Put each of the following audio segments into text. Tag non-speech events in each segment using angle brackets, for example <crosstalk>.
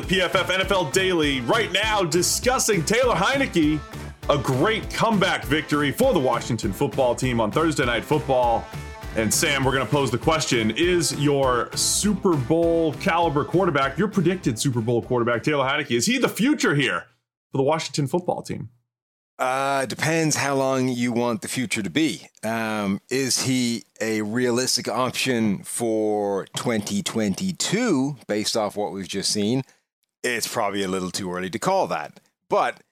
the PFF NFL Daily. Right now, discussing Taylor Heinicke, a great comeback victory for the Washington football team on Thursday Night Football. And Sam, we're going to pose the question Is your Super Bowl caliber quarterback, your predicted Super Bowl quarterback, Taylor Heinicke, is he the future here for the Washington football team? Uh, depends how long you want the future to be. Um, is he a realistic option for 2022 based off what we've just seen? It's probably a little too early to call that, but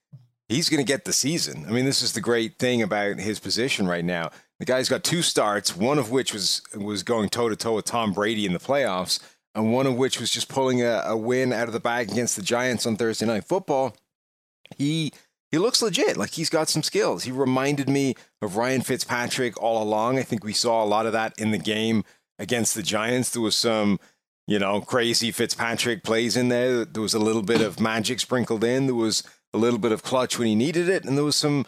he's going to get the season. I mean, this is the great thing about his position right now. The guy's got two starts, one of which was was going toe to toe with Tom Brady in the playoffs, and one of which was just pulling a, a win out of the bag against the Giants on Thursday Night Football. He he looks legit. Like he's got some skills. He reminded me of Ryan Fitzpatrick all along. I think we saw a lot of that in the game against the Giants. There was some, you know, crazy Fitzpatrick plays in there. There was a little bit of magic sprinkled in. There was a little bit of clutch when he needed it. And there was some,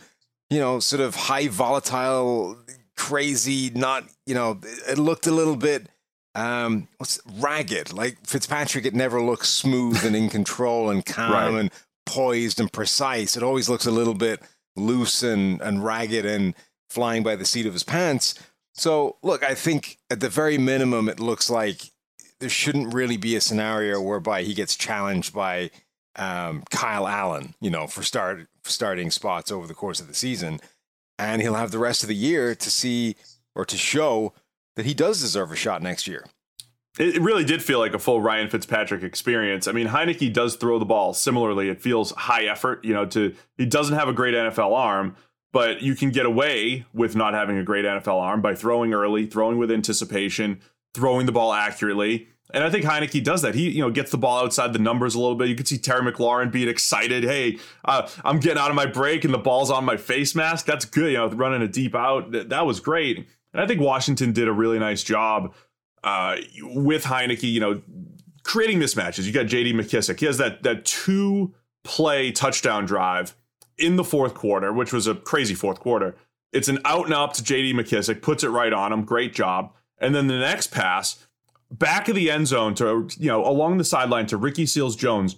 you know, sort of high volatile, crazy, not, you know, it looked a little bit um what's ragged like fitzpatrick it never looks smooth and in control and <laughs> calm right. and poised and precise. It always looks a little bit loose and, and ragged and flying by the seat of his pants. So, look, I think at the very minimum, it looks like there shouldn't really be a scenario whereby he gets challenged by um, Kyle Allen, you know, for start starting spots over the course of the season, and he'll have the rest of the year to see or to show that he does deserve a shot next year it really did feel like a full Ryan Fitzpatrick experience. I mean, Heinicke does throw the ball similarly. It feels high effort, you know, to he doesn't have a great NFL arm, but you can get away with not having a great NFL arm by throwing early, throwing with anticipation, throwing the ball accurately. And I think Heinicke does that. He, you know, gets the ball outside the numbers a little bit. You can see Terry McLaurin being excited. Hey, uh, I'm getting out of my break and the ball's on my face mask. That's good. You know, running a deep out. That, that was great. And I think Washington did a really nice job uh, with Heinicke, you know, creating mismatches. You got J.D. McKissick. He has that that two play touchdown drive in the fourth quarter, which was a crazy fourth quarter. It's an out and up to J.D. McKissick, puts it right on him. Great job. And then the next pass, back of the end zone to you know along the sideline to Ricky Seals Jones.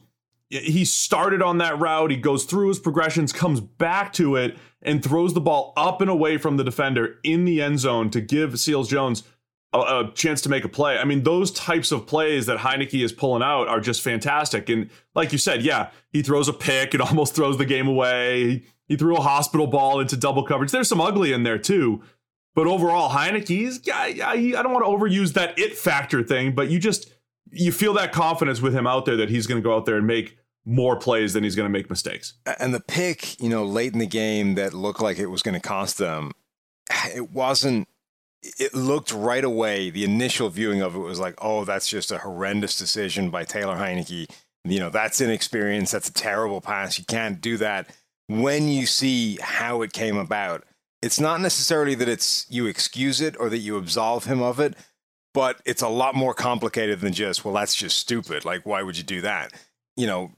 He started on that route. He goes through his progressions, comes back to it, and throws the ball up and away from the defender in the end zone to give Seals Jones a, a, chance to make a play. I mean, those types of plays that Heinicke is pulling out are just fantastic. And like you said, yeah, he throws a pick and <laughs> almost throws the game away. He, he threw a hospital ball into double coverage. There's some ugly in there too. But overall, Heinicke's, I, I, I don't want to overuse that it factor thing, but you just, you feel that confidence with him out there that he's going to go out there and make more plays than he's going to make mistakes. And the pick, you know, late in the game that looked like it was going to cost them, <sighs> it wasn't it looked right away, the initial viewing of it was like, oh, that's just a horrendous decision by Taylor Heinicke. You know, that's inexperience. That's a terrible pass. You can't do that. When you see how it came about, it's not necessarily that it's you excuse it or that you absolve him of it, but it's a lot more complicated than just, well, that's just stupid. Like, why would you do that? You know,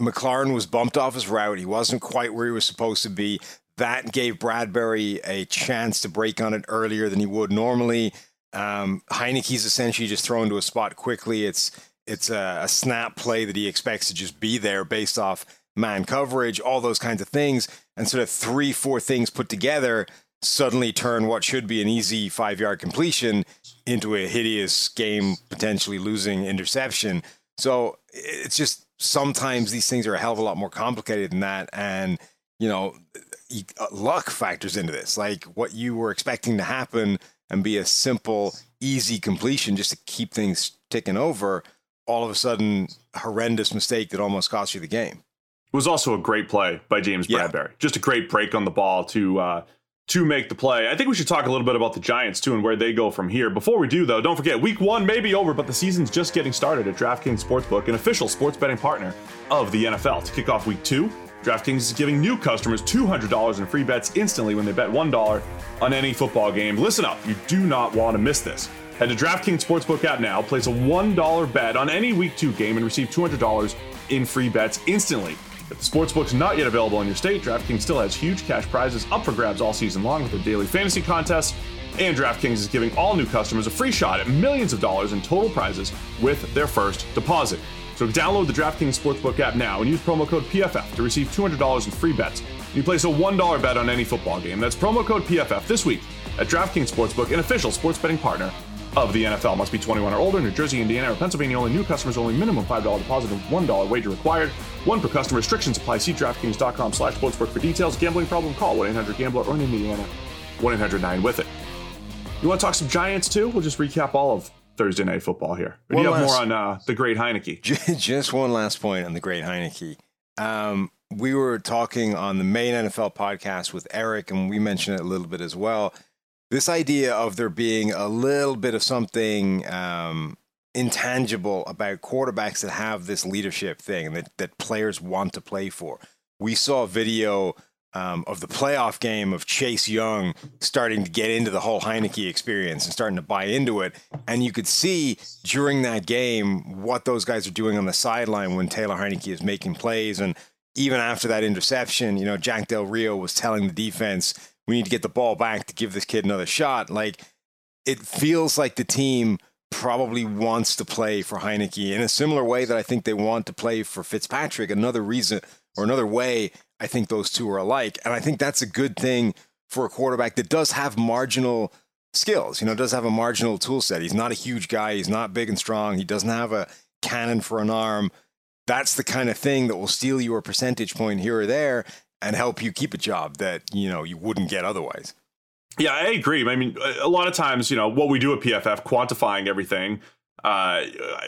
McLaurin was bumped off his route. He wasn't quite where he was supposed to be. That gave Bradberry a chance to break on it earlier than he would normally. Um, Heinicke's essentially just thrown to a spot quickly. It's it's a, a snap play that he expects to just be there based off man coverage, all those kinds of things, and sort of three, four things put together suddenly turn what should be an easy five yard completion into a hideous game, potentially losing interception. So it's just sometimes these things are a hell of a lot more complicated than that. And, you know, uh, luck factors into this. Like what you were expecting to happen and be a simple, easy completion just to keep things ticking over, all of a sudden, horrendous mistake that almost cost you the game. It was also a great play by James yeah. Bradberry. Just a great break on the ball to uh, to make the play. I think we should talk a little bit about the Giants too and where they go from here. Before we do, though, don't forget Week One may be over, but the season's just getting started at DraftKings Sportsbook, an official sports betting partner of the NFL. To kick off Week Two, DraftKings is giving new customers $200 in free bets instantly when they bet $1 on any football game. Listen up, you do not want to miss this. Head to DraftKings Sportsbook app now, place a $1 bet on any Week 2 game, and receive $200 in free bets instantly. If the sportsbook's not yet available in your state, DraftKings still has huge cash prizes up for grabs all season long with their daily fantasy contests. And DraftKings is giving all new customers a free shot at millions of dollars in total prizes with their first deposit. So download the DraftKings Sportsbook app now and use promo code PFF to receive $200 in free bets. You place a $1 bet on any football game. That's promo code PFF this week at DraftKings Sportsbook, an official sports betting partner of the NFL. Must be 21 or older. New Jersey, Indiana, or Pennsylvania only. New customers only. Minimum $5 deposit and $1 wager required. One per customer. Restrictions apply. See DraftKings.com slash sportsbook for details. Gambling problem? Call 1-800-GAMBLER or in Indiana, 1-800-9-WITH-IT. You want to talk some Giants too? We'll just recap all of Thursday Night Football here. Or do you have last, more on uh, the Great Heinicke? <laughs> Just one last point on the Great Heinicke. Um, we were talking on the main NFL podcast with Eric, and we mentioned it a little bit as well. This idea of there being a little bit of something um, intangible about quarterbacks that have this leadership thing that, that players want to play for. We saw a video um, of the playoff game of Chase Young starting to get into the whole Heinicke experience and starting to buy into it. And you could see during that game what those guys are doing on the sideline when Taylor Heinicke is making plays. And even after that interception, you know, Jack Del Rio was telling the defense, we need to get the ball back to give this kid another shot. Like, it feels like the team probably wants to play for Heinicke in a similar way that I think they want to play for Fitzpatrick. Another reason or another way I think those two are alike. And I think that's a good thing for a quarterback that does have marginal skills, you know, does have a marginal tool set. He's not a huge guy. He's not big and strong. He doesn't have a cannon for an arm. That's the kind of thing that will steal you a percentage point here or there and help you keep a job that, you know, you wouldn't get otherwise. Yeah, I agree. I mean, a lot of times, you know, what we do at PFF, quantifying everything, uh,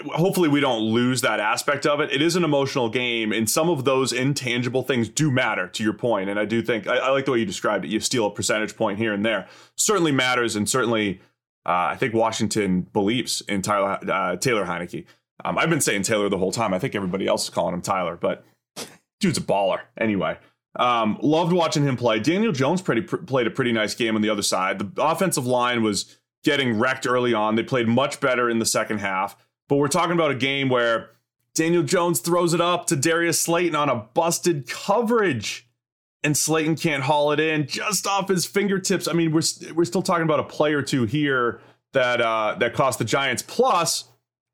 hopefully we don't lose that aspect of it. It is an emotional game, and some of those intangible things do matter. To your point, and I do think I, I like the way you described it. You steal a percentage point here and there, certainly matters, and certainly uh, I think Washington believes in Tyler uh, Taylor Heinicke. Um, I've been saying Taylor the whole time. I think everybody else is calling him Tyler, but dude's a baller anyway. Um, loved watching him play. Daniel Jones pretty, pr- played a pretty nice game on the other side. The offensive line was getting wrecked early on. They played much better in the second half. But we're talking about a game where Daniel Jones throws it up to Darius Slayton on a busted coverage. And Slayton can't haul it in just off his fingertips. I mean, we're we're still talking about a play or two here that uh, that cost the Giants. Plus,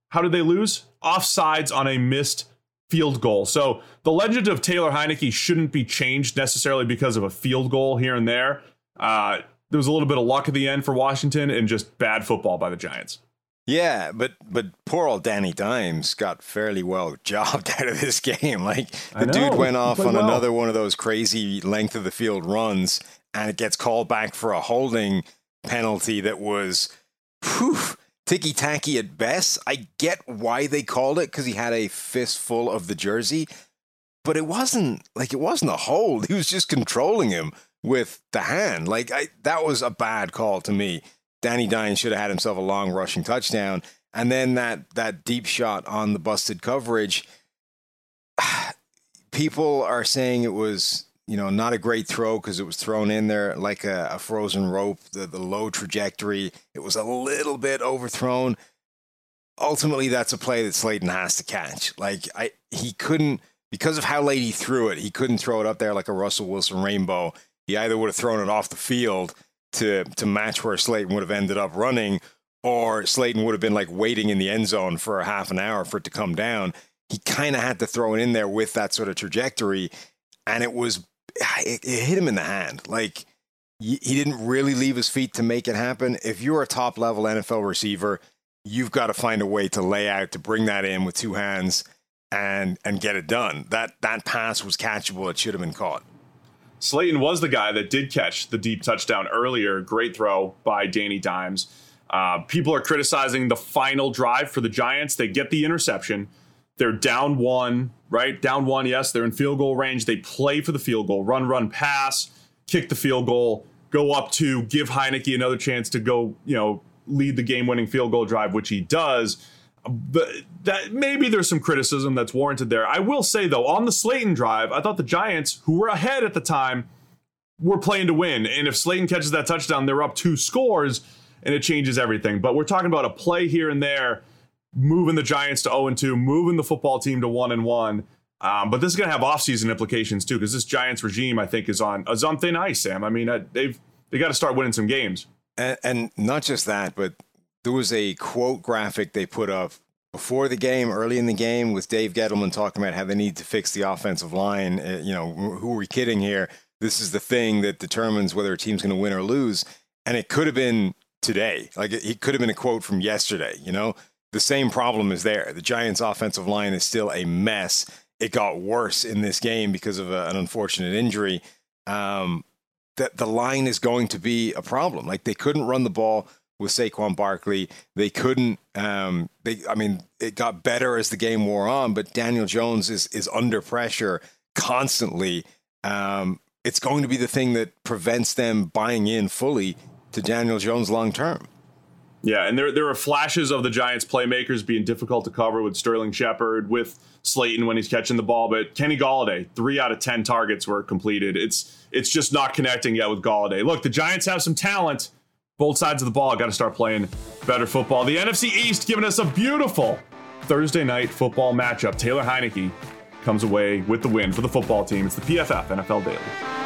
how did they lose? Offsides on a missed field goal. So the legend of Taylor Heinicke shouldn't be changed necessarily because of a field goal here and there. Uh, there was a little bit of luck at the end for Washington and just bad football by the Giants. Yeah, but but poor old Danny Dimes got fairly well <laughs> jobbed out of this game. Like the dude went off on well. another one of those crazy length of the field runs, and it gets called back for a holding penalty that was, whew, ticky tacky at best. I get why they called it because he had a fistful of the jersey, but it wasn't like it wasn't a hold. <laughs> He was just controlling him with the hand. Like I, that was a bad call to me. Danny Dimes should have had himself a long rushing touchdown, and then that that deep shot on the busted coverage. <sighs> People are saying it was you know not a great throw because it was thrown in there like a, a frozen rope. The the low trajectory. It was a little bit overthrown. Ultimately, that's a play that Slayton has to catch. Like I, he couldn't because of how late he threw it. He couldn't throw it up there like a Russell Wilson rainbow he either would have thrown it off the field to to match where Slayton would have ended up running, or Slayton would have been like waiting in the end zone for a half an hour for it to come down. He kind of had to throw it in there with that sort of trajectory, and it was it, it hit him in the hand. Like he didn't really leave his feet to make it happen. If you're a top level NFL receiver, you've got to find a way to lay out to bring that in with two hands and and get it done. That that pass was catchable. It should have been caught. Slayton was the guy that did catch the deep touchdown earlier. Great throw by Danny Dimes. Uh, people are criticizing the final drive for the Giants. They get the interception. They're down one, right? Down one, yes. They're in field goal range. They play for the field goal, run, run, pass, kick the field goal, go up to give Heinicke another chance to go, you know, lead the game winning field goal drive, which he does but that maybe there's some criticism that's warranted there. I will say though, on the Slayton drive, I thought the Giants, who were ahead at the time, were playing to win. And if Slayton catches that touchdown, they're up two scores, and it changes everything. But we're talking about a play here and there, moving the Giants to 0 2, moving the football team to 1 and 1. Um, but this is going to have offseason implications too, because this Giants regime, I think, is on is on thin ice. Sam, I mean, uh, they've they got to start winning some games. And, and not just that, but there was a quote graphic they put up before the game, early in the game, with Dave Gettleman talking about how they need to fix the offensive line. Uh, you know, who are we kidding here? This is the thing that determines whether a team's going to win or lose. And it could have been today. Like it could have been a quote from yesterday. You know, the same problem is there. The Giants' offensive line is still a mess. It got worse in this game because of a, an unfortunate injury. Um, that the line is going to be a problem. Like they couldn't run the ball with Saquon Barkley. They couldn't. Um, they, I mean, it got better as the game wore on, but Daniel Jones is is under pressure constantly. Um, it's going to be the thing that prevents them buying in fully to Daniel Jones long term. Yeah, and there there are flashes of the Giants playmakers being difficult to cover with Sterling Shepard, with Slayton when he's catching the ball, but Kenny Golladay, three out of ten targets were completed. It's it's just not connecting yet with Golladay. Look, the Giants have some talent. Both sides of the ball got to start playing better football. The NFC East giving us a beautiful Thursday night football matchup. Taylor Heinicke comes away with the win for the football team. It's the PFF NFL Daily.